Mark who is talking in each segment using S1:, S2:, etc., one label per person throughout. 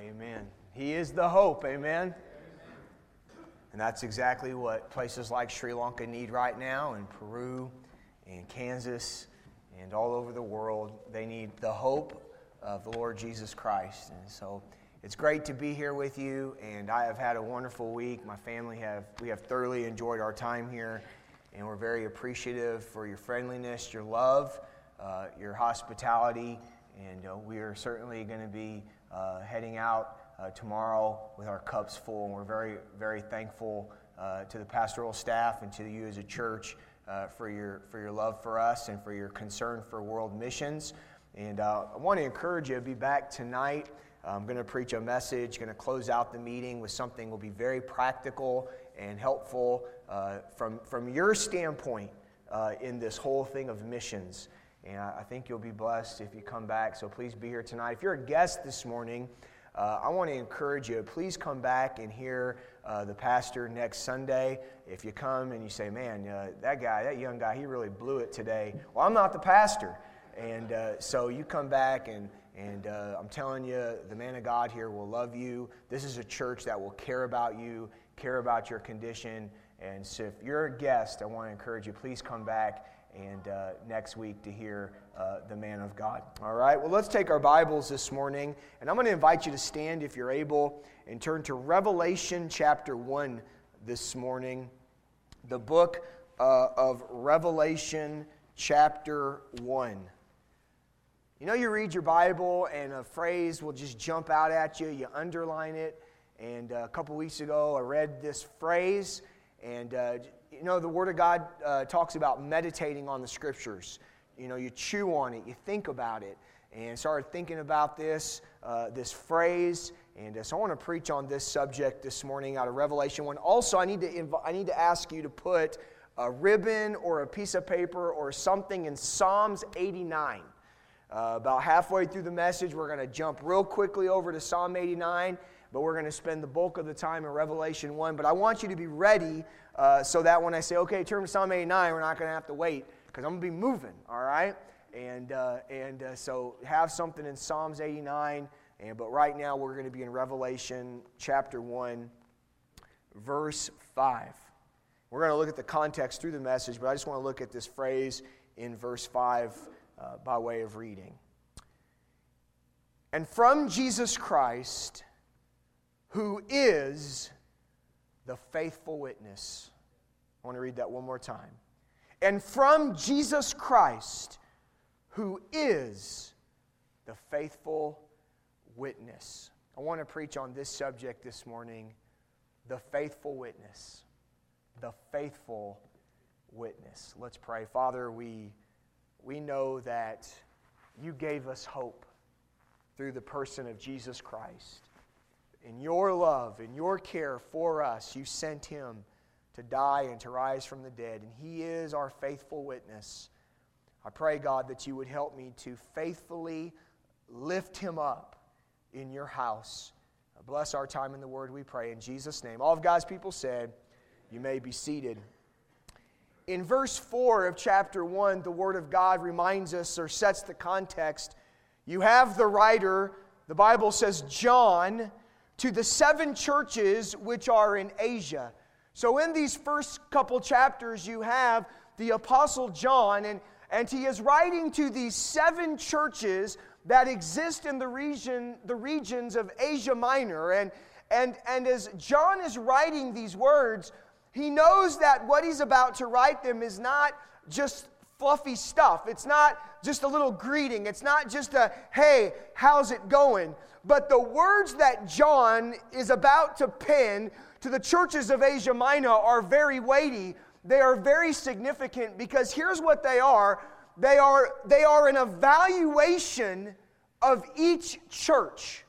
S1: Amen. He is the hope. Amen. And that's exactly what places like Sri Lanka need right now, and Peru, and Kansas, and all over the world. They need the hope of the Lord Jesus Christ. And so it's great to be here with you, and I have had a wonderful week. My family have we have thoroughly enjoyed our time here, and we're very appreciative for your friendliness, your love, uh, your hospitality, and uh, we are certainly going to be uh, heading out uh, tomorrow with our cups full, and we're very very thankful uh, to the pastoral staff and to you as a church uh, for your for your love for us and for your concern for world missions. And I want to encourage you to be back tonight. I'm going to preach a message, going to close out the meeting with something that will be very practical and helpful uh, from, from your standpoint uh, in this whole thing of missions. And I think you'll be blessed if you come back. So please be here tonight. If you're a guest this morning, uh, I want to encourage you. Please come back and hear uh, the pastor next Sunday. If you come and you say, "Man, uh, that guy, that young guy, he really blew it today." Well, I'm not the pastor, and uh, so you come back and and uh, I'm telling you, the man of God here will love you. This is a church that will care about you, care about your condition. And so if you're a guest, I want to encourage you, please come back and uh, next week to hear uh, the man of God. All right, well, let's take our Bibles this morning, and I'm going to invite you to stand if you're able and turn to Revelation chapter 1 this morning. The book uh, of Revelation chapter 1. You know, you read your Bible and a phrase will just jump out at you, you underline it. And uh, a couple weeks ago, I read this phrase, and uh, you know, the Word of God uh, talks about meditating on the Scriptures. You know, you chew on it, you think about it, and started thinking about this, uh, this phrase. And uh, so I want to preach on this subject this morning out of Revelation 1. Also, I need to, inv- I need to ask you to put a ribbon or a piece of paper or something in Psalms 89. Uh, about halfway through the message, we're going to jump real quickly over to Psalm 89, but we're going to spend the bulk of the time in Revelation 1. But I want you to be ready uh, so that when I say, okay, turn to Psalm 89, we're not going to have to wait because I'm going to be moving, all right? And, uh, and uh, so have something in Psalms 89. And, but right now, we're going to be in Revelation chapter 1, verse 5. We're going to look at the context through the message, but I just want to look at this phrase in verse 5 uh, by way of reading. And from Jesus Christ, who is the faithful witness. I want to read that one more time. And from Jesus Christ, who is the faithful witness. I want to preach on this subject this morning the faithful witness. The faithful witness. Let's pray. Father, we we know that you gave us hope through the person of Jesus Christ. In your love, in your care for us, you sent him to die and to rise from the dead, and he is our faithful witness. I pray, God, that you would help me to faithfully lift him up in your house. Bless our time in the Word, we pray. In Jesus' name. All of God's people said, You may be seated. In verse 4 of chapter 1, the Word of God reminds us or sets the context. You have the writer, the Bible says, John, to the seven churches which are in Asia. So, in these first couple chapters, you have the Apostle John, and, and he is writing to these seven churches that exist in the region, the regions of Asia Minor. And, and, and as John is writing these words, he knows that what he's about to write them is not just fluffy stuff. It's not just a little greeting. It's not just a, hey, how's it going? But the words that John is about to pen to the churches of Asia Minor are very weighty. They are very significant because here's what they are they are, they are an evaluation of each church.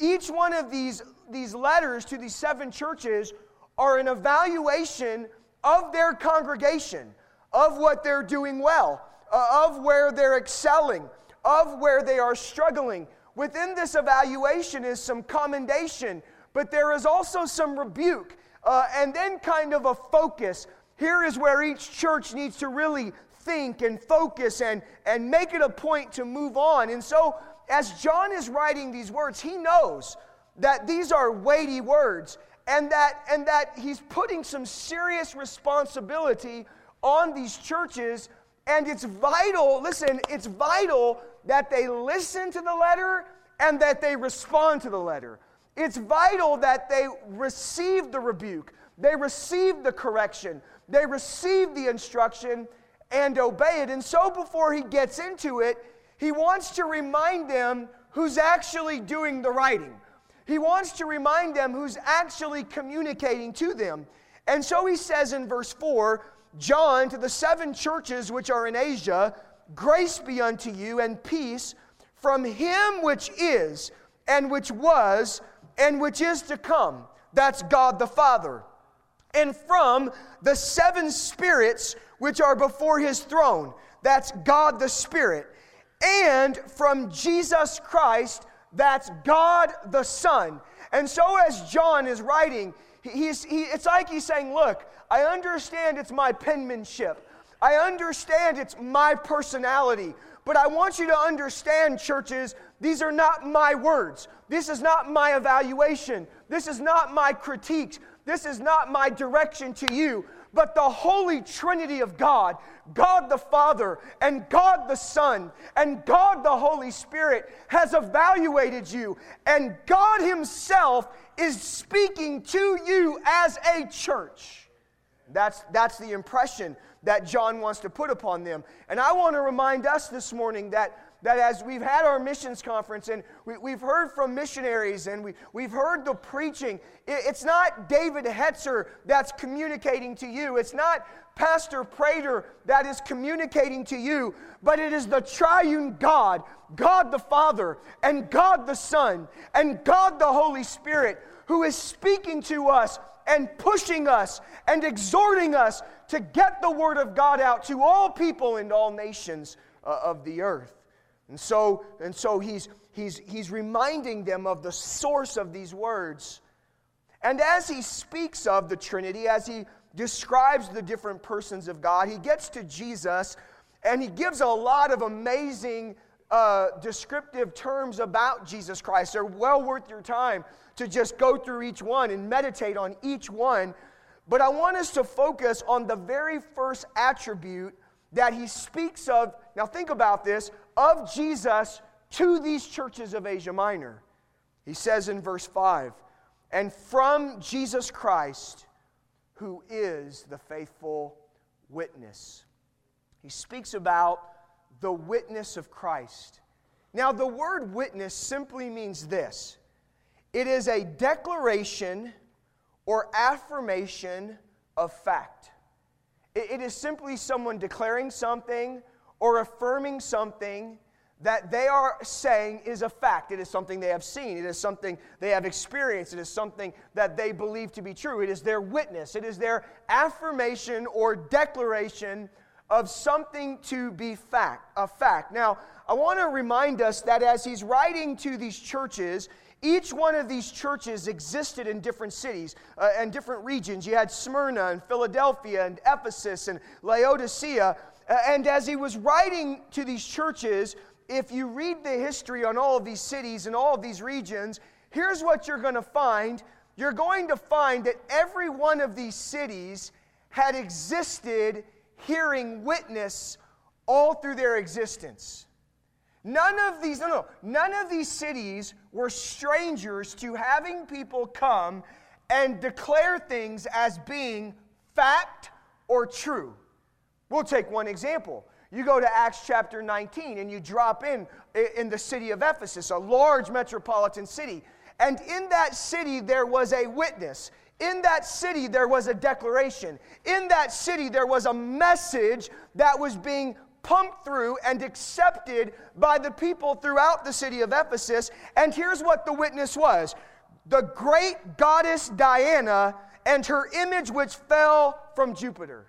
S1: Each one of these, these letters to these seven churches are an evaluation of their congregation, of what they're doing well, uh, of where they're excelling, of where they are struggling. Within this evaluation is some commendation, but there is also some rebuke, uh, and then kind of a focus. Here is where each church needs to really think and focus and, and make it a point to move on. And so, as John is writing these words, he knows that these are weighty words and that, and that he's putting some serious responsibility on these churches. And it's vital, listen, it's vital that they listen to the letter and that they respond to the letter. It's vital that they receive the rebuke, they receive the correction, they receive the instruction and obey it. And so before he gets into it, he wants to remind them who's actually doing the writing. He wants to remind them who's actually communicating to them. And so he says in verse 4 John, to the seven churches which are in Asia, grace be unto you and peace from him which is, and which was, and which is to come. That's God the Father. And from the seven spirits which are before his throne. That's God the Spirit. And from Jesus Christ that's God the Son. And so, as John is writing, he's, he, it's like he's saying, Look, I understand it's my penmanship, I understand it's my personality, but I want you to understand, churches, these are not my words. This is not my evaluation. This is not my critiques. This is not my direction to you but the Holy Trinity of God, God the Father, and God the Son, and God the Holy Spirit has evaluated you, and God Himself is speaking to you as a church. That's, that's the impression that John wants to put upon them. And I want to remind us this morning that that as we've had our missions conference and we, have heard from missionaries and we, we've heard the preaching, it, it's not David Hetzer that's communicating to you. It's not Pastor Prater that is communicating to you, but it is the triune God, God the Father, and God the Son, and God the Holy Spirit who is speaking to us and pushing us and exhorting us to get the Word of God out to all people and all nations uh, of the earth. And so, and so he's, he's, he's reminding them of the source of these words. And as he speaks of the Trinity, as he describes the different persons of God, he gets to Jesus and he gives a lot of amazing uh, descriptive terms about Jesus Christ. They're well worth your time to just go through each one and meditate on each one. But I want us to focus on the very first attribute that he speaks of. Now, think about this of Jesus to these churches of Asia Minor. He says in verse 5 and from Jesus Christ, who is the faithful witness. He speaks about the witness of Christ. Now, the word witness simply means this it is a declaration or affirmation of fact. It is simply someone declaring something or affirming something that they are saying is a fact. It is something they have seen. It is something they have experienced. It is something that they believe to be true. It is their witness. It is their affirmation or declaration of something to be fact, a fact. Now, I want to remind us that as he's writing to these churches, each one of these churches existed in different cities uh, and different regions. You had Smyrna and Philadelphia and Ephesus and Laodicea. Uh, and as he was writing to these churches, if you read the history on all of these cities and all of these regions, here's what you're going to find. You're going to find that every one of these cities had existed hearing witness all through their existence. None of these, no, no, none of these cities were strangers to having people come and declare things as being fact or true. We'll take one example. You go to Acts chapter 19 and you drop in in the city of Ephesus, a large metropolitan city. And in that city, there was a witness. In that city, there was a declaration. In that city, there was a message that was being pumped through and accepted by the people throughout the city of Ephesus. And here's what the witness was the great goddess Diana and her image, which fell from Jupiter.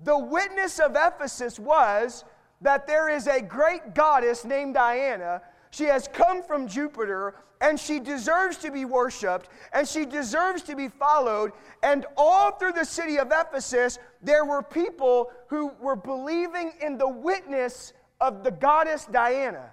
S1: The witness of Ephesus was that there is a great goddess named Diana. She has come from Jupiter and she deserves to be worshiped and she deserves to be followed. And all through the city of Ephesus, there were people who were believing in the witness of the goddess Diana.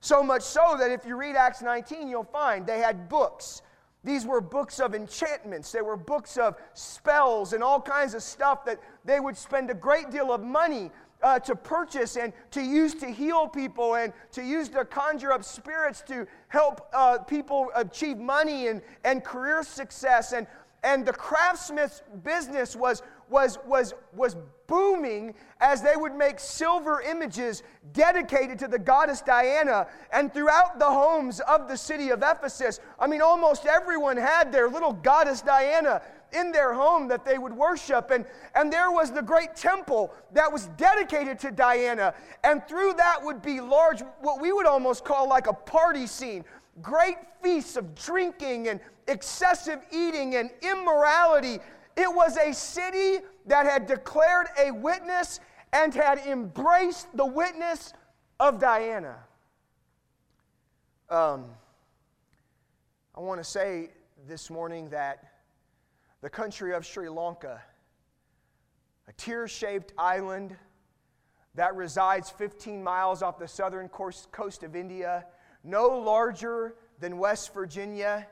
S2: So much so that if you read Acts 19, you'll find they had books. These were books of enchantments. They were books of spells and all kinds of stuff that they would spend a great deal of money uh, to purchase and to use to heal people and to use to conjure up spirits to help uh, people achieve money and, and career success. And, and the craftsmith's business was, was, was, was booming as they would make silver images dedicated to the goddess Diana. And throughout the homes of the city of Ephesus, I mean, almost everyone had their little goddess Diana in their home that they would worship. And, and there was the great temple that was dedicated to Diana. And through that would be large, what we would almost call like a party scene great feasts of drinking and excessive eating and immorality. It was a city that had declared a witness and had embraced the witness of Diana. Um, I want to say this morning that the country of Sri Lanka, a tear shaped island that resides 15 miles off the southern coast of India, no larger than West Virginia,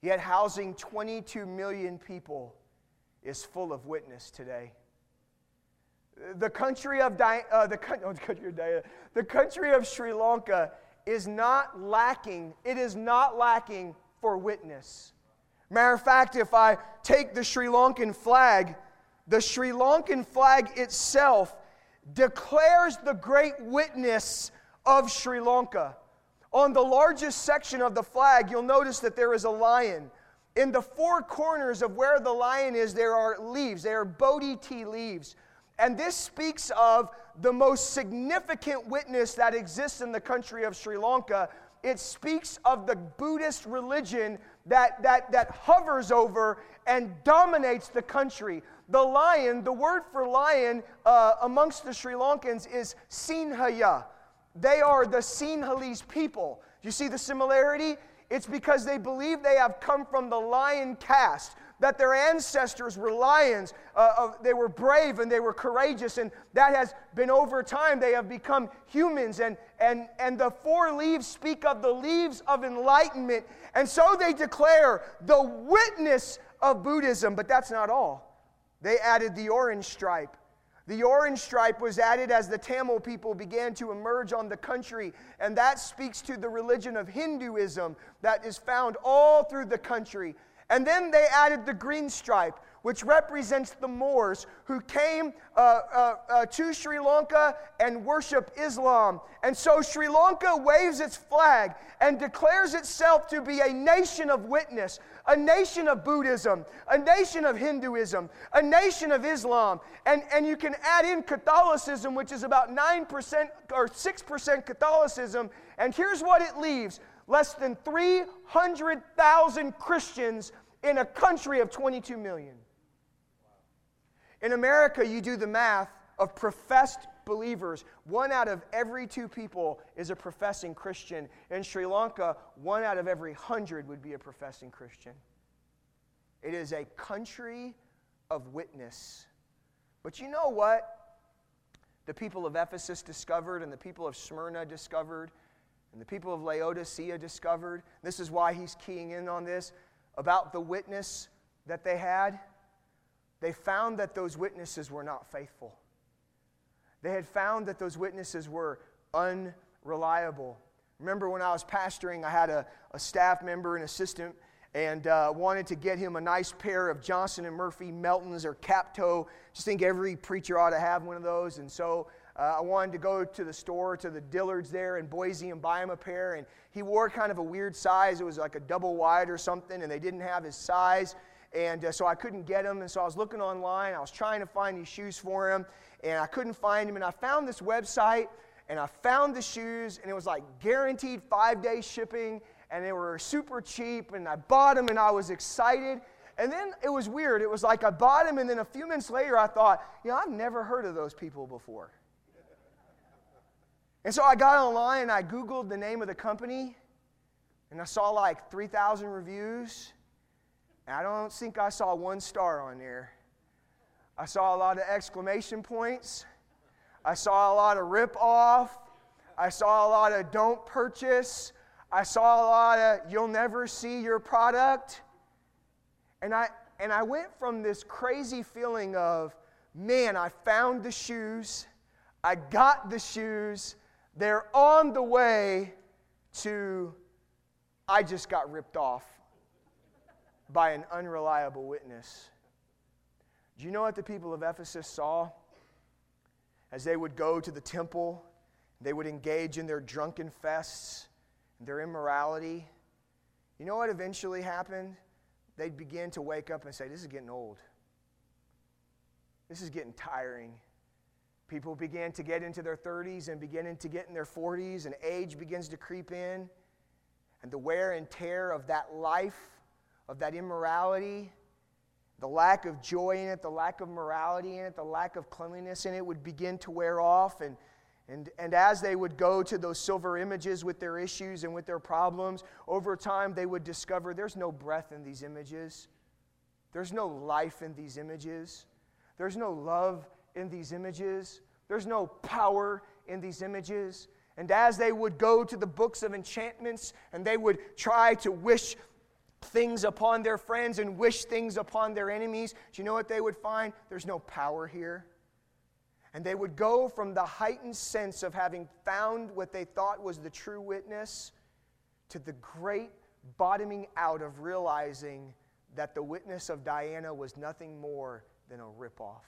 S2: yet housing 22 million people, is full of witness today. The country of, Di- uh, the, oh, the, country of Diana, the country of Sri Lanka is not lacking, it is not lacking for witness. Matter of fact, if I take the Sri Lankan flag, the Sri Lankan flag itself declares the great witness of Sri Lanka. On the largest section of the flag, you'll notice that there is a lion. In the four corners of where the lion is, there are leaves. They are Bodhi tree leaves. And this speaks of the most significant witness that exists in the country of Sri Lanka. It speaks of the Buddhist religion that, that, that hovers over and dominates the country. The lion, the word for lion uh, amongst the Sri Lankans is Sinhaya. They are the Sinhalese people. You see the similarity? It's because they believe they have come from the lion caste that their ancestors were lions. Uh, uh, they were brave and they were courageous, and that has been over time. They have become humans, and, and, and the four leaves speak of the leaves of enlightenment. And so they declare the witness of Buddhism, but that's not all. They added the orange stripe. The orange stripe was added as the Tamil people began to emerge on the country, and that speaks to the religion of Hinduism that is found all through the country. And then they added the green stripe, which represents the Moors who came uh, uh, uh, to Sri Lanka and worship Islam. And so Sri Lanka waves its flag and declares itself to be a nation of witness, a nation of Buddhism, a nation of Hinduism, a nation of Islam. And, and you can add in Catholicism, which is about 9% or 6% Catholicism. And here's what it leaves less than 300,000 Christians in a country of 22 million. In America, you do the math of professed believers. One out of every two people is a professing Christian. In Sri Lanka, one out of every hundred would be a professing Christian. It is a country of witness. But you know what? The people of Ephesus discovered, and the people of Smyrna discovered, and the people of Laodicea discovered. This is why he's keying in on this about the witness that they had. They found that those witnesses were not faithful. They had found that those witnesses were unreliable. Remember when I was pastoring, I had a, a staff member, an assistant, and uh, wanted to get him a nice pair of Johnston and Murphy Meltons or cap toe. Just think every preacher ought to have one of those. And so uh, I wanted to go to the store, to the Dillards there in Boise and buy him a pair. And he wore kind of a weird size. It was like a double wide or something, and they didn't have his size. And uh, so I couldn't get them. And so I was looking online. I was trying to find these shoes for him, and I couldn't find them. And I found this website, and I found the shoes, and it was like guaranteed five day shipping, and they were super cheap. And I bought them, and I was excited. And then it was weird. It was like I bought them, and then a few minutes later, I thought, you know, I've never heard of those people before. And so I got online and I Googled the name of the company and I saw like 3,000 reviews. And I don't think I saw one star on there. I saw a lot of exclamation points. I saw a lot of rip off. I saw a lot of don't purchase. I saw a lot of you'll never see your product. And I, and I went from this crazy feeling of, man, I found the shoes, I got the shoes, they're on the way to, I just got ripped off by an unreliable witness. Do you know what the people of Ephesus saw? As they would go to the temple, they would engage in their drunken fests, their immorality. You know what eventually happened? They'd begin to wake up and say, This is getting old. This is getting tiring. People began to get into their 30s and beginning to get in their 40s, and age begins to creep in. And the wear and tear of that life, of that immorality, the lack of joy in it, the lack of morality in it, the lack of cleanliness in it would begin to wear off. And, and, and as they would go to those silver images with their issues and with their problems, over time they would discover there's no breath in these images, there's no life in these images, there's no love in these images, there's no power in these images. And as they would go to the books of enchantments and they would try to wish things upon their friends and wish things upon their enemies, do you know what they would find? There's no power here. And they would go from the heightened sense of having found what they thought was the true witness to the great bottoming out of realizing that the witness of Diana was nothing more than a ripoff.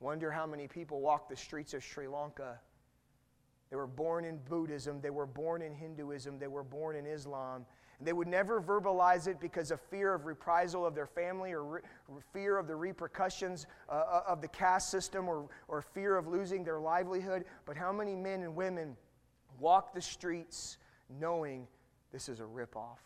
S2: Wonder how many people walk the streets of Sri Lanka they were born in Buddhism, they were born in Hinduism, they were born in Islam. They would never verbalize it because of fear of reprisal of their family or re- fear of the repercussions uh, uh, of the caste system or, or fear of losing their livelihood. But how many men and women walk the streets knowing this is a ripoff?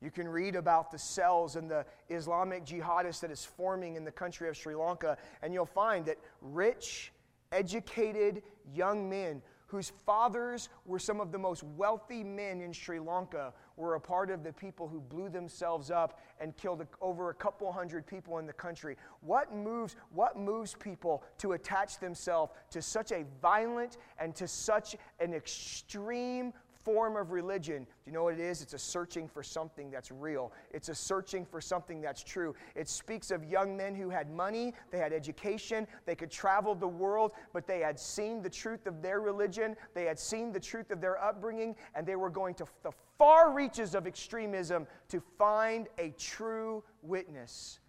S2: You can read about the cells and the Islamic jihadists that is forming in the country of Sri Lanka, and you'll find that rich, educated young men whose fathers were some of the most wealthy men in Sri Lanka were a part of the people who blew themselves up and killed over a couple hundred people in the country. What moves, what moves people to attach themselves to such a violent and to such an extreme form of religion. Do you know what it is? It's a searching for something that's real. It's a searching for something that's true. It speaks of young men who had money, they had education, they could travel the world, but they had seen the truth of their religion, they had seen the truth of their upbringing, and they were going to the far reaches of extremism to find a true witness.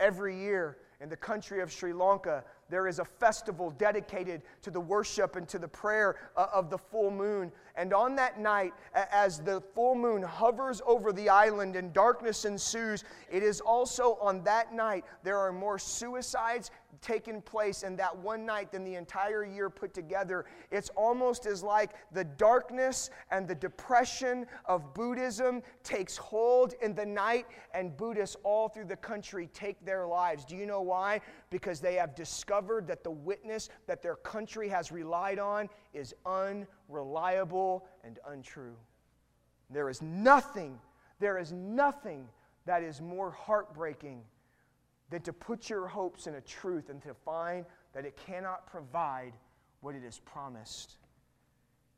S2: Every year in the country of Sri Lanka, there is a festival dedicated to the worship and to the prayer uh, of the full moon. And on that night, as the full moon hovers over the island and darkness ensues, it is also on that night there are more suicides taken place in that one night than the entire year put together. It's almost as like the darkness and the depression of Buddhism takes hold in the night, and Buddhists all through the country take their lives. Do you know why? Because they have discovered that the witness that their country has relied on is unreliable and untrue. There is nothing, there is nothing that is more heartbreaking than to put your hopes in a truth and to find that it cannot provide what it has promised.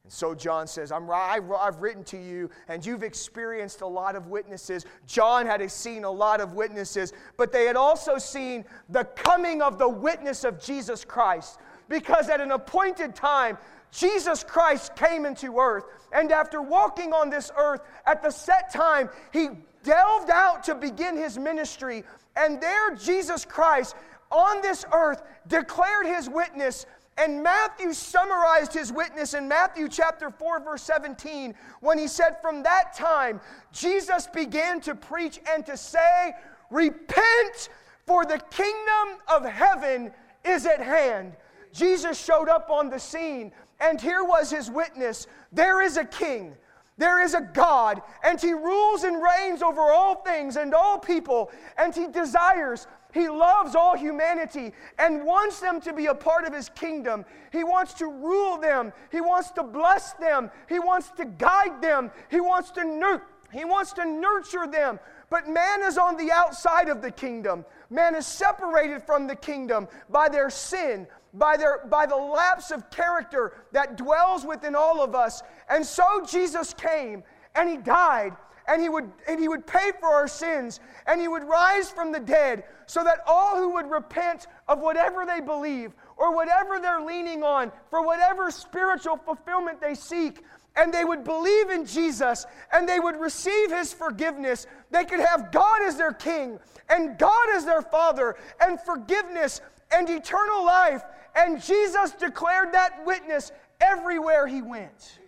S2: And so John says, I'm, I've written to you, and you've experienced a lot of witnesses. John had seen a lot of witnesses, but they had also seen the coming of the witness of Jesus Christ. Because at an appointed time, Jesus Christ came into earth, and after walking on this earth at the set time, he delved out to begin his ministry and there, Jesus Christ on this earth declared his witness. And Matthew summarized his witness in Matthew chapter 4, verse 17, when he said, From that time, Jesus began to preach and to say, Repent, for the kingdom of heaven is at hand. Jesus showed up on the scene, and here was his witness there is a king. There is a God, and He rules and reigns over all things and all people, and He desires, He loves all humanity and wants them to be a part of His kingdom. He wants to rule them, He wants to bless them, He wants to guide them, He wants to nurture. He wants to nurture them, but man is on the outside of the kingdom. Man is separated from the kingdom by their sin, by, their, by the lapse of character that dwells within all of us. And so Jesus came and he died and he would and he would pay for our sins and he would rise from the dead so that all who would repent of whatever they believe or whatever they're leaning on for whatever spiritual fulfillment they seek and they would believe in Jesus and they would receive his forgiveness they could have God as their king and God as their father and forgiveness and eternal life and Jesus declared that witness everywhere he went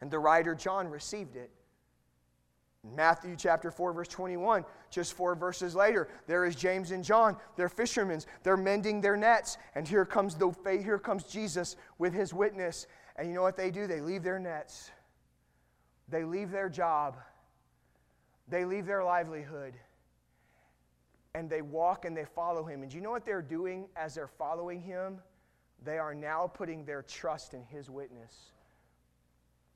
S2: and the writer John received it Matthew chapter 4, verse 21, just four verses later, there is James and John. They're fishermen. They're mending their nets. And here comes, the, here comes Jesus with his witness. And you know what they do? They leave their nets, they leave their job, they leave their livelihood, and they walk and they follow him. And do you know what they're doing as they're following him? They are now putting their trust in his witness.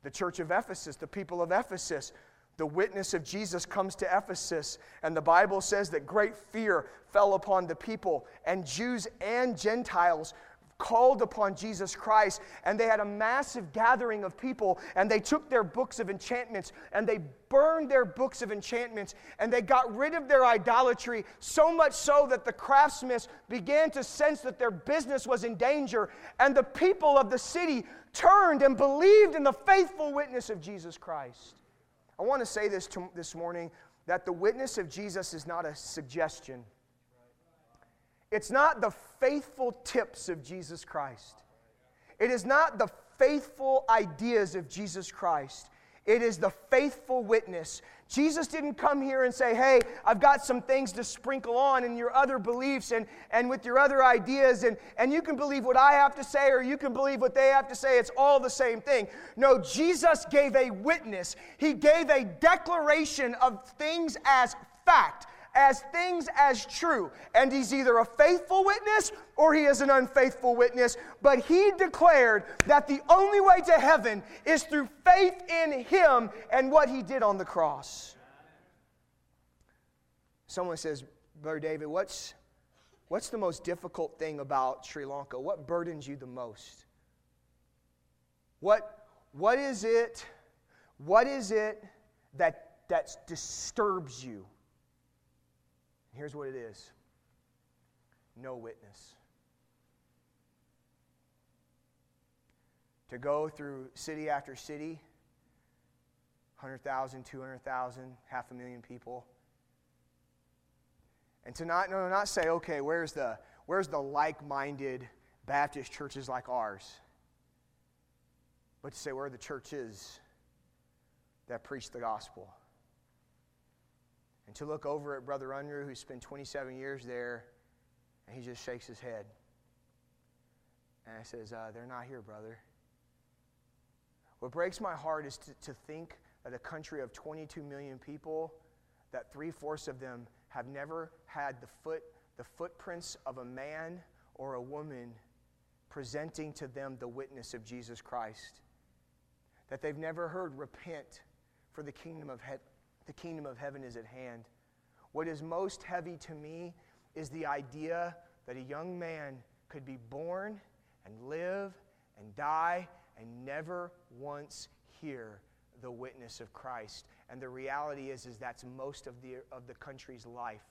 S2: The church of Ephesus, the people of Ephesus, the witness of Jesus comes to Ephesus, and the Bible says that great fear fell upon the people, and Jews and Gentiles called upon Jesus Christ, and they had a massive gathering of people, and they took their books of enchantments and they burned their books of enchantments, and they got rid of their idolatry, so much so that the craftsmiths began to sense that their business was in danger, and the people of the city turned and believed in the faithful witness of Jesus Christ. I want to say this to, this morning that the witness of Jesus is not a suggestion. It's not the faithful tips of Jesus Christ. It is not the faithful ideas of Jesus Christ. It is the faithful witness. Jesus didn't come here and say, Hey, I've got some things to sprinkle on in your other beliefs and, and with your other ideas, and, and you can believe what I have to say or you can believe what they have to say. It's all the same thing. No, Jesus gave a witness, He gave a declaration of things as fact as things as true. And he's either a faithful witness or he is an unfaithful witness. But he declared that the only way to heaven is through faith in him and what he did on the cross. Someone says, Brother David, what's, what's the most difficult thing about Sri Lanka? What burdens you the most? What, what is it? What is it that, that disturbs you? Here's what it is no witness. To go through city after city, 100,000, 200,000, half a million people. And to not, no, not say, okay, where's the, where's the like minded Baptist churches like ours? But to say, where are the churches that preach the gospel? And to look over at Brother Unruh, who spent 27 years there, and he just shakes his head. And I says, uh, They're not here, brother. What breaks my heart is to, to think that a country of 22 million people, that three fourths of them have never had the, foot, the footprints of a man or a woman presenting to them the witness of Jesus Christ. That they've never heard, Repent, for the kingdom of heaven the kingdom of heaven is at hand. What is most heavy to me is the idea that a young man could be born and live and die and never once hear the witness of Christ. And the reality is, is that's most of the, of the country's life.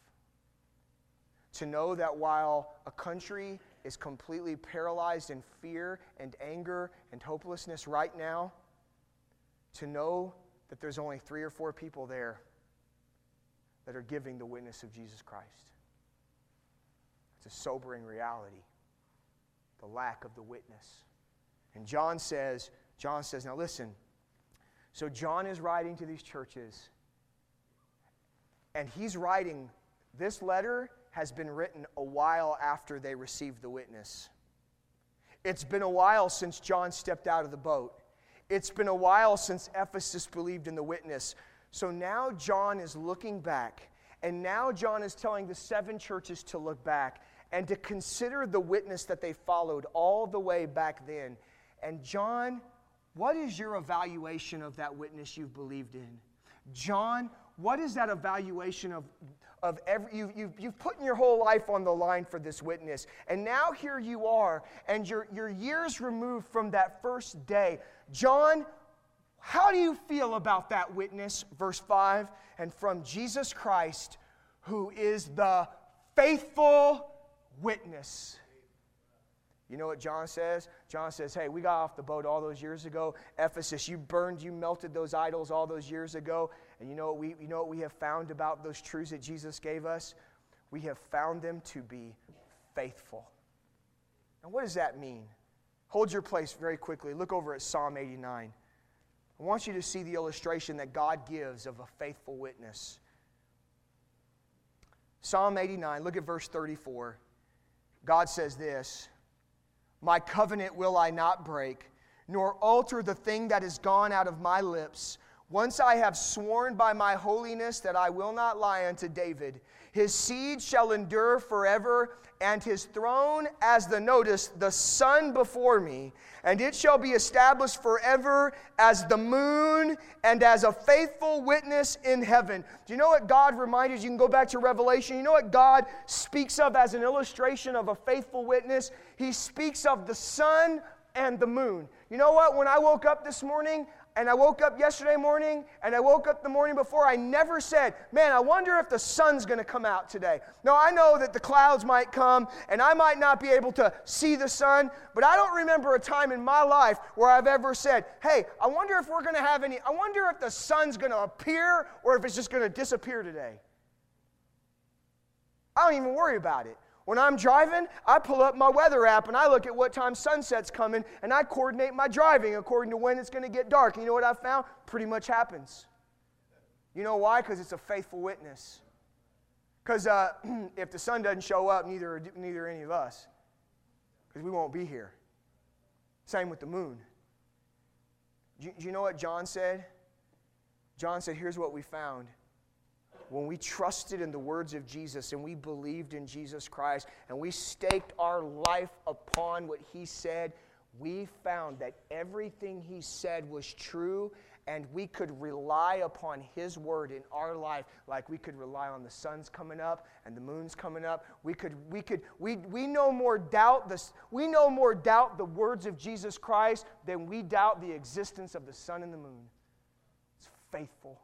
S2: To know that while a country is completely paralyzed in fear and anger and hopelessness right now, to know that there's only three or four people there that are giving the witness of Jesus Christ. It's a sobering reality, the lack of the witness. And John says, John says, now listen. So John is writing to these churches, and he's writing, this letter has been written a while after they received the witness. It's been a while since John stepped out of the boat. It's been a while since Ephesus believed in the witness. So now John is looking back, and now John is telling the seven churches to look back and to consider the witness that they followed all the way back then. And John, what is your evaluation of that witness you've believed in? John, what is that evaluation of, of every, you, you've, you've put your whole life on the line for this witness. And now here you are, and you're, you're years removed from that first day. John, how do you feel about that witness? Verse 5 and from Jesus Christ, who is the faithful witness. You know what John says? John says, Hey, we got off the boat all those years ago. Ephesus, you burned, you melted those idols all those years ago. And you know what we, you know what we have found about those truths that Jesus gave us? We have found them to be faithful. And what does that mean? Hold your place very quickly. Look over at Psalm 89. I want you to see the illustration that God gives of a faithful witness. Psalm 89, look at verse 34. God says this My covenant will I not break, nor alter the thing that is gone out of my lips. Once I have sworn by my holiness that I will not lie unto David. His seed shall endure forever, and his throne as the notice, the sun before me. And it shall be established forever as the moon and as a faithful witness in heaven. Do you know what God reminded you? You can go back to Revelation. You know what God speaks of as an illustration of a faithful witness? He speaks of the sun and the moon. You know what? When I woke up this morning, and I woke up yesterday morning and I woke up the morning before, I never said, Man, I wonder if the sun's going to come out today. No, I know that the clouds might come and I might not be able to see the sun, but I don't remember a time in my life where I've ever said, Hey, I wonder if we're going to have any, I wonder if the sun's going to appear or if it's just going to disappear today. I don't even worry about it. When I'm driving, I pull up my weather app and I look at what time sunset's coming and I coordinate my driving according to when it's going to get dark. And you know what I found? Pretty much happens. You know why? Because it's a faithful witness. Because uh, if the sun doesn't show up, neither, neither any of us. Because we won't be here. Same with the moon. Do you, do you know what John said? John said, Here's what we found when we trusted in the words of Jesus and we believed in Jesus Christ and we staked our life upon what he said, we found that everything he said was true and we could rely upon his word in our life like we could rely on the sun's coming up and the moon's coming up. We could we could we, we no more doubt this we no more doubt the words of jesus christ than we doubt the existence of the sun and the moon. It's faithful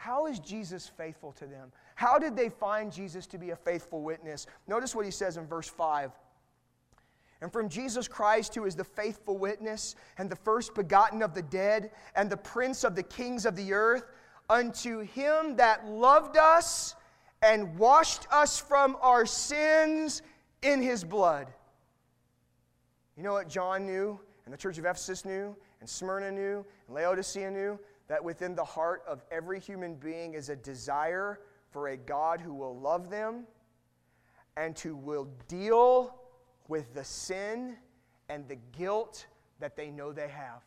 S2: how is Jesus faithful to them? How did they find Jesus to be a faithful witness? Notice what he says in verse 5. And from Jesus Christ, who is the faithful witness and the first begotten of the dead and the prince of the kings of the earth, unto him that loved us and washed us from our sins in his blood. You know what John knew, and the church of Ephesus knew, and Smyrna knew, and Laodicea knew? That within the heart of every human being is a desire for a God who will love them and who will deal with the sin and the guilt that they know they have.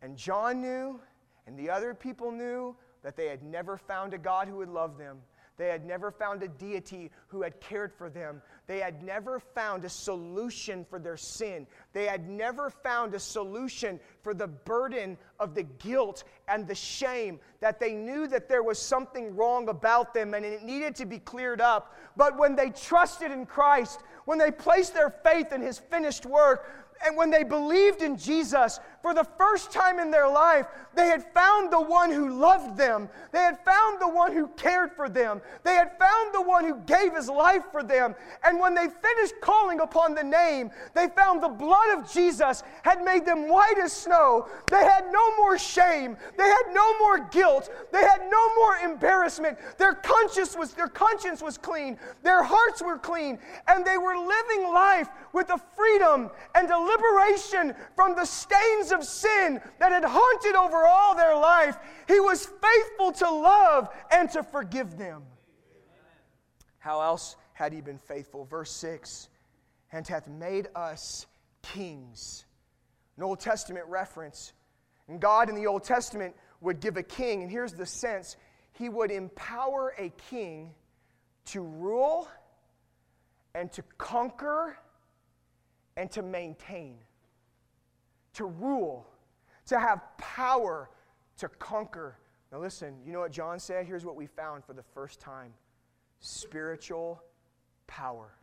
S2: And John knew, and the other people knew, that they had never found a God who would love them. They had never found a deity who had cared for them. They had never found a solution for their sin. They had never found a solution for the burden of the guilt and the shame that they knew that there was something wrong about them and it needed to be cleared up. But when they trusted in Christ, when they placed their faith in his finished work, and when they believed in Jesus for the first time in their life, they had found the one who loved them. They had found the one who cared for them. They had found the one who gave his life for them. And when they finished calling upon the name, they found the blood of Jesus had made them white as snow. They had no more shame. They had no more guilt. They had no more embarrassment. Their conscience was, their conscience was clean. Their hearts were clean. And they were living life with a freedom and a liberation from the stains of sin that had haunted over all their life. He was faithful to love and to forgive them. How else had he been faithful? Verse 6 and hath made us kings. An Old Testament reference. And God in the Old Testament would give a king, and here's the sense He would empower a king to rule and to conquer and to maintain, to rule, to have power to conquer. Now, listen, you know what John said? Here's what we found for the first time spiritual power.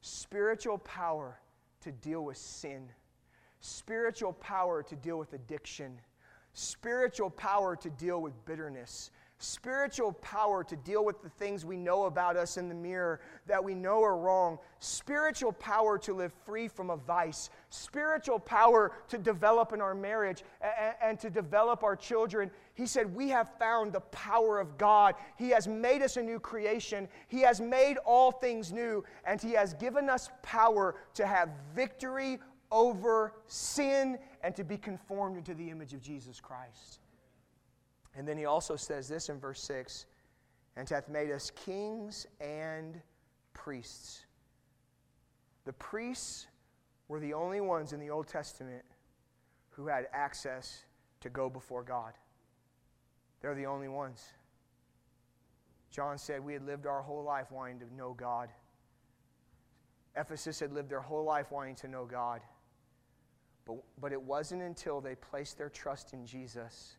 S2: Spiritual power to deal with sin, spiritual power to deal with addiction, spiritual power to deal with bitterness, spiritual power to deal with the things we know about us in the mirror that we know are wrong, spiritual power to live free from a vice, spiritual power to develop in our marriage and, to develop our children. He said, We have found the power of God. He has made us a new creation, He has made all things new, and He has given us power to have victory over sin and to be conformed into the image of Jesus Christ. And then he also says this in verse 6 and hath made us kings and priests. The priests were the only ones in the Old Testament who had access to go before God. They're the only ones. John said we had lived our whole life wanting to know God. Ephesus had lived their whole life wanting to know God. But, but it wasn't until they placed their trust in Jesus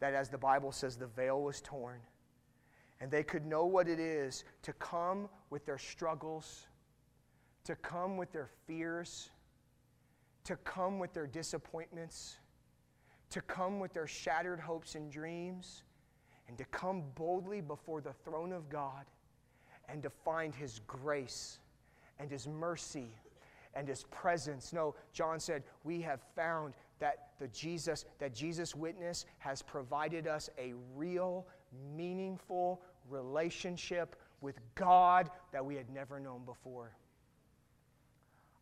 S2: that, as the Bible says, the veil was torn. And they could know what it is to come with their struggles, to come with their fears, to come with their disappointments, to come with their shattered hopes and dreams, and to come boldly before the throne of God and to find His grace and His mercy and His presence. No, John said, We have found that the Jesus that Jesus witness has provided us a real meaningful relationship with God that we had never known before.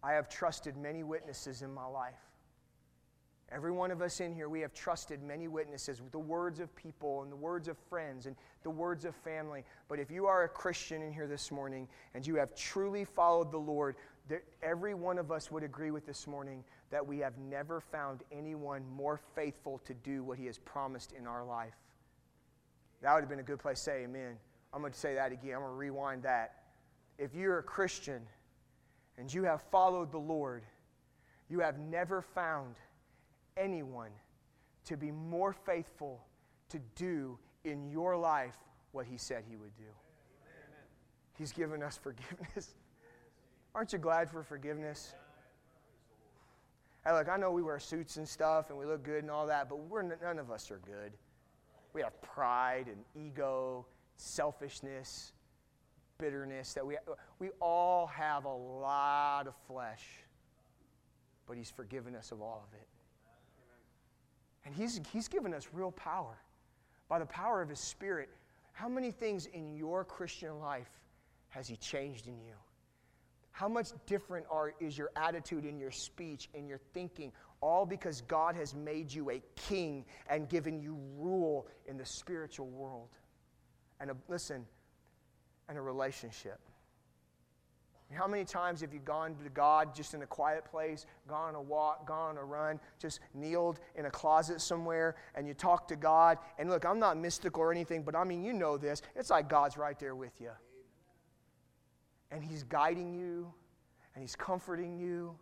S2: I have trusted many witnesses in my life. Every one of us in here, we have trusted many witnesses with the words of people and the words of friends and the words of family. But if you are a Christian in here this morning and you have truly followed the Lord, every one of us would agree with this morning that we have never found anyone more faithful to do what he has promised in our life. That would have been a good place to say amen. I'm going to say that again. I'm going to rewind that. If you're a Christian and you have followed the Lord, you have never found anyone to be more faithful to do in your life what he said he would do. He's given us forgiveness. Aren't you glad for forgiveness? Hey, look, I know we wear suits and stuff and we look good and all that, but we're, none of us are good. We have pride and ego, selfishness, bitterness that we, we all have a lot of flesh, but He's forgiven us of all of it. And he's, he's given us real power. By the power of His Spirit, how many things in your Christian life has He changed in you? How much different are, is your attitude in your speech, in your thinking? All because God has made you a king and given you rule in the spiritual world. And a, listen, and a relationship. How many times have you gone to God just in a quiet place, gone on a walk, gone on a run, just kneeled in a closet somewhere, and you talk to God? And look, I'm not mystical or anything, but I mean, you know this. It's like God's right there with you and He's guiding you, and He's comforting you,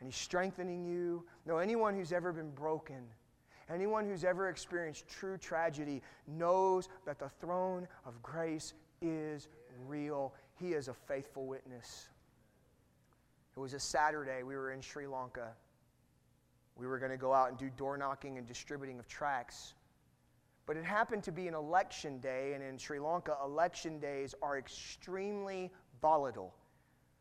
S2: and He's strengthening you. No, anyone who's ever been broken, anyone who's ever experienced true tragedy knows that the throne of grace is real. He is a faithful witness. It was a Saturday. We were in Sri Lanka. We were going to go out and do door knocking and distributing of tracts. But it happened to be an election day, and in Sri Lanka, election days are extremely volatile.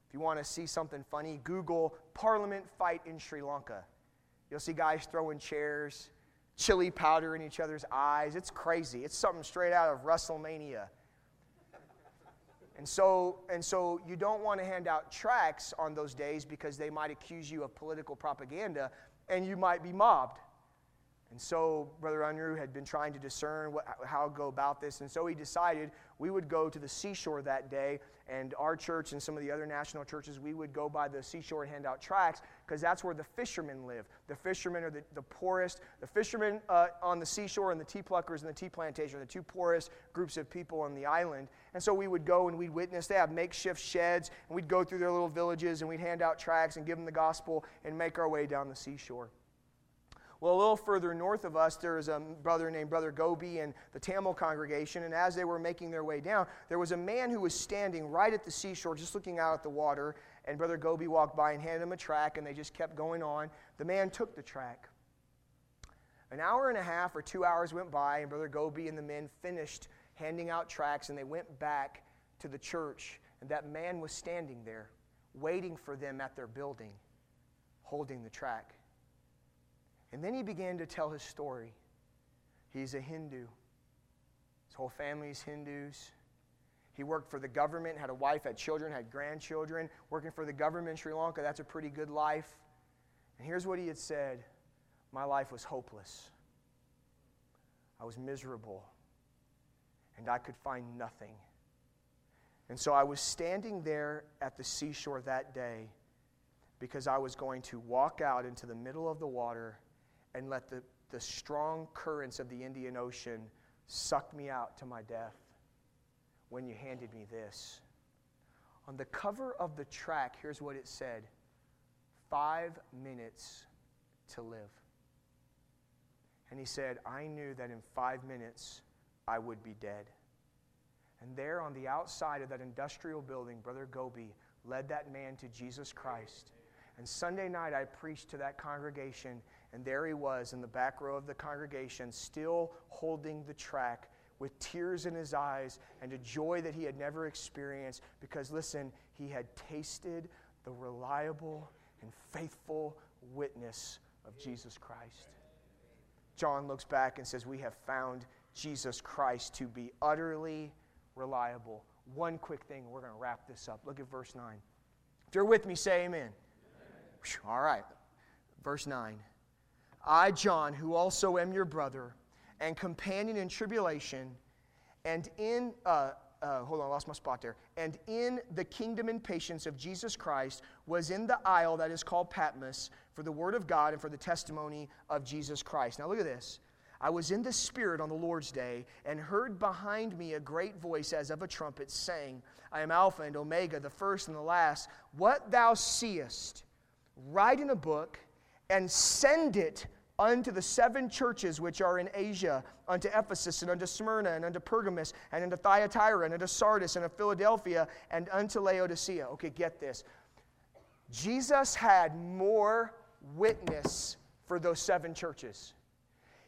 S2: If you want to see something funny, Google Parliament fight in Sri Lanka. You'll see guys throwing chairs, chili powder in each other's eyes. It's crazy. It's something straight out of WrestleMania. And so, and so you don't want to hand out tracts on those days because they might accuse you of political propaganda and you might be mobbed. And so Brother Unruh had been trying to discern what, how to go about this. And so he decided we would go to the seashore that day and our church and some of the other national churches, we would go by the seashore and hand out tracts because that's where the fishermen live. The fishermen are the, the poorest. The fishermen uh, on the seashore and the tea pluckers and the tea plantation are the two poorest groups of people on the island. And so we would go and we'd witness. They have makeshift sheds, and we'd go through their little villages and we'd hand out tracts and give them the gospel and make our way down the seashore. Well, a little further north of us, there was a brother named Brother Gobi and the Tamil congregation. And as they were making their way down, there was a man who was standing right at the seashore, just looking out at the water. And Brother Gobi walked by and handed him a track, and they just kept going on. The man took the track. An hour and a half or two hours went by, and Brother Gobi and the men finished handing out tracks, and they went back to the church. And that man was standing there, waiting for them at their building, holding the track. And then he began to tell his story. He's a Hindu, his whole family is Hindus. He worked for the government, had a wife, had children, had grandchildren. Working for the government in Sri Lanka, that's a pretty good life. And here's what he had said My life was hopeless. I was miserable. And I could find nothing. And so I was standing there at the seashore that day because I was going to walk out into the middle of the water and let the, the strong currents of the Indian Ocean suck me out to my death when you handed me this. On the cover of the track, here's what it said Five minutes to live. And he said, I knew that in five minutes I would be dead. And there on the outside of that industrial building, Brother Gobi led that man to Jesus Christ. And Sunday night, I preached to that congregation, and there he was in the back row of the congregation, still holding the track with tears in his eyes and a joy that he had never experienced because, listen, he had tasted the reliable and faithful witness of Jesus Christ. John looks back and says, We have found Jesus Christ to be utterly reliable. One quick thing, we're going to wrap this up. Look at verse 9. If you're with me, say amen. amen. All right. Verse 9. I, John, who also am your brother and companion in tribulation, and in, uh, uh, hold on, I lost my spot there, and in the kingdom and patience of Jesus Christ, was in the isle that is called Patmos for the word of God and for the testimony of Jesus Christ. Now look at this. I was in the Spirit on the Lord's day and heard behind me a great voice as of a trumpet saying, I am Alpha and Omega, the first and the last. What thou seest, write in a book and send it unto the seven churches which are in Asia, unto Ephesus, and unto Smyrna, and unto Pergamos, and unto Thyatira, and unto Sardis, and unto Philadelphia, and unto Laodicea. Okay, get this. Jesus had more witness for those seven churches.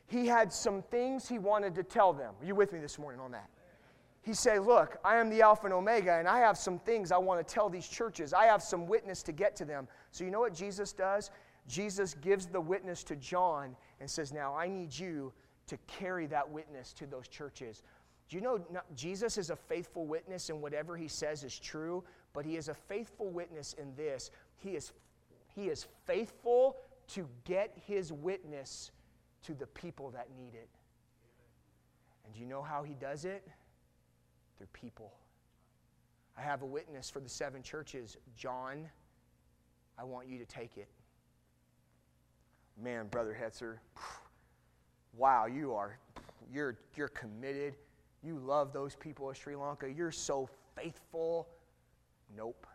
S2: He had some things he wanted to tell them. Are you with me this morning on that? He said, Look, I am the Alpha and Omega, and I have some things I want to tell these churches. I have some witness to get to them. So, you know what Jesus does? Jesus gives the witness to John and says, Now I need you to carry that witness to those churches. Do you know Jesus is a faithful witness and whatever he says is true, but he is a faithful witness in this. He is, he is faithful to get his witness to the people that need it. And do you know how he does it? Through people. I have a witness for the seven churches. John, I want you to take it. Man, Brother Hetzer, wow, you are, you're, you're committed. You love those people of Sri Lanka. You're so faithful. Nope.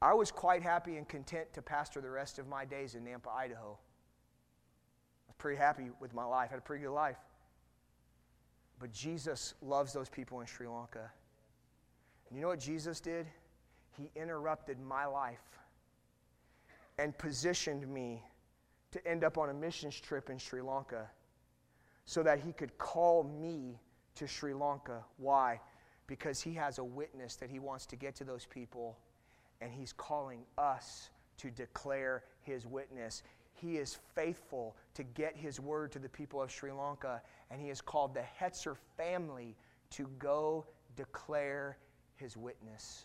S2: I was quite happy and content to pastor the rest of my days in Nampa, Idaho. I was pretty happy with my life, had a pretty good life. But Jesus loves those people in Sri Lanka. And you know what Jesus did? He interrupted my life and positioned me to end up on a missions trip in Sri Lanka so that he could call me to Sri Lanka. Why? Because he has a witness that he wants to get to those people, and he's calling us to declare his witness. He is faithful to get his word to the people of Sri Lanka, and he has called the Hetzer family to go declare his witness.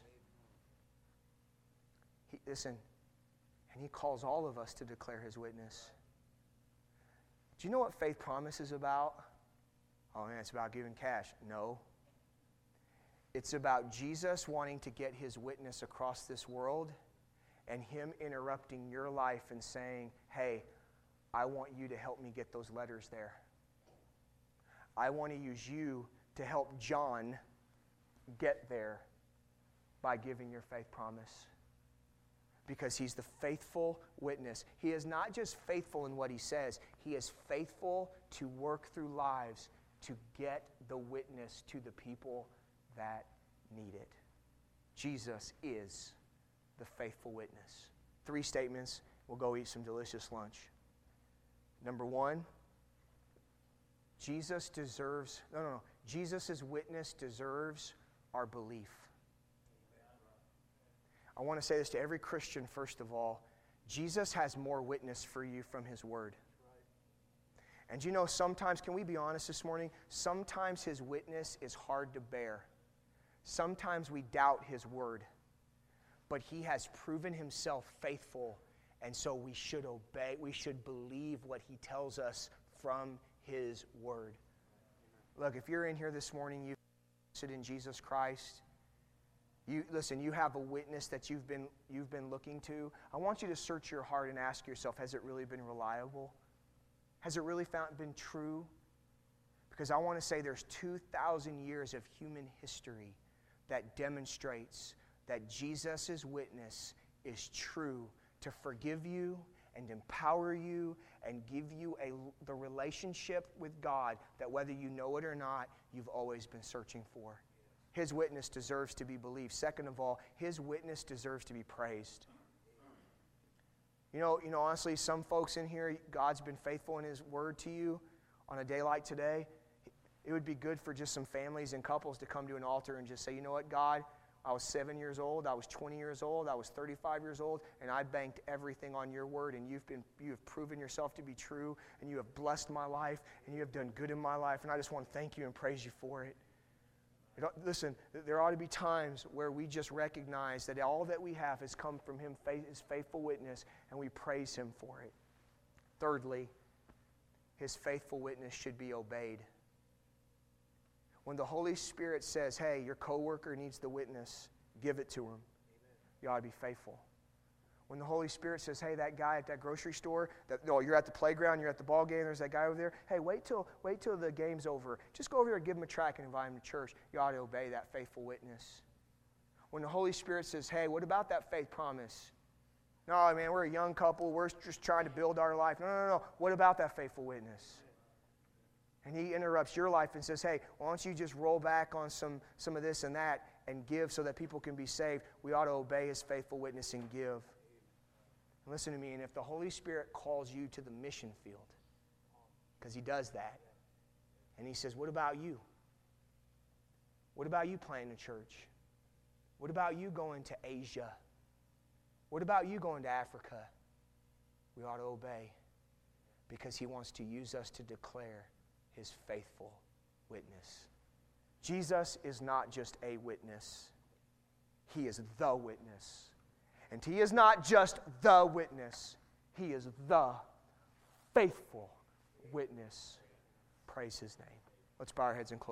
S2: He, listen, and He calls all of us to declare His witness. Do you know what faith promise is about? Oh, man, it's about giving cash. No. It's about Jesus wanting to get His witness across this world and Him interrupting your life and saying, hey, I want you to help me get those letters there. I want to use you to help John get there by giving your faith promise. Because he's the faithful witness. He is not just faithful in what he says, he is faithful to work through lives to get the witness to the people that need it. Jesus is the faithful witness. Three statements. We'll go eat some delicious lunch. Number one, Jesus deserves, no, no, no. Jesus' witness deserves our belief. I want to say this to every Christian, first of all. Jesus has more witness for you from his word. And you know, sometimes, can we be honest this morning? Sometimes his witness is hard to bear. Sometimes we doubt his word. But he has proven himself faithful, and so we should obey, we should believe what he tells us from his word. Look, if you're in here this morning, you've in Jesus Christ, you listen, you have a witness that you've been you've been looking to. I want you to search your heart and ask yourself, has it really been reliable? Has it really found, been true? Because I want to say there's 2,000 years of human history that demonstrates that Jesus' witness is true to forgive you and empower you and give you a, the relationship with God that whether you know it or not, you've always been searching for. His witness deserves to be believed. Second of all, his witness deserves to be praised. You know, you know, honestly, some folks in here, God's been faithful in his word to you on a day like today. It would be good for just some families and couples to come to an altar and just say, you know what, God, I was seven years old, I was 20 years old, I was 35 years old, and I banked everything on your word, and you've, been, you have proven yourself to be true, and you have blessed my life, and you have done good in my life, and I just want to thank you and praise you for it. Listen, there ought to be times where we just recognize that all that we have has come from Him, His faithful witness, and we praise Him for it. Thirdly, His faithful witness should be obeyed. When the Holy Spirit says, hey, your coworker needs the witness, give it to him. You ought to be faithful. When the Holy Spirit says, hey, that guy at that grocery store, that, no, you're at the playground, you're at the ball game, there's that guy over there. Hey, wait till, wait till the game's over. Just go over there and give him a track and invite him to church. You ought to obey that faithful witness. When the Holy Spirit says, hey, what about that faith promise? No, man, we're a young couple. We're just trying to build our life. No, no, no. What about that faithful witness? And he interrupts your life and says, hey, why don't you just roll back on some, some of this and that and give so that people can be saved? We ought to obey his faithful witness and give. And listen to me, and if the Holy Spirit calls you to the mission field, because He does that, and He says, What about you? What about you planting a church? What about you going to Asia? What about you going to Africa? We ought to obey because He wants to use us to declare His faithful witness. Jesus is not just a witness, He is the witness. And he is not just the witness, he is the faithful witness. Praise his name. Let's bow our heads and close.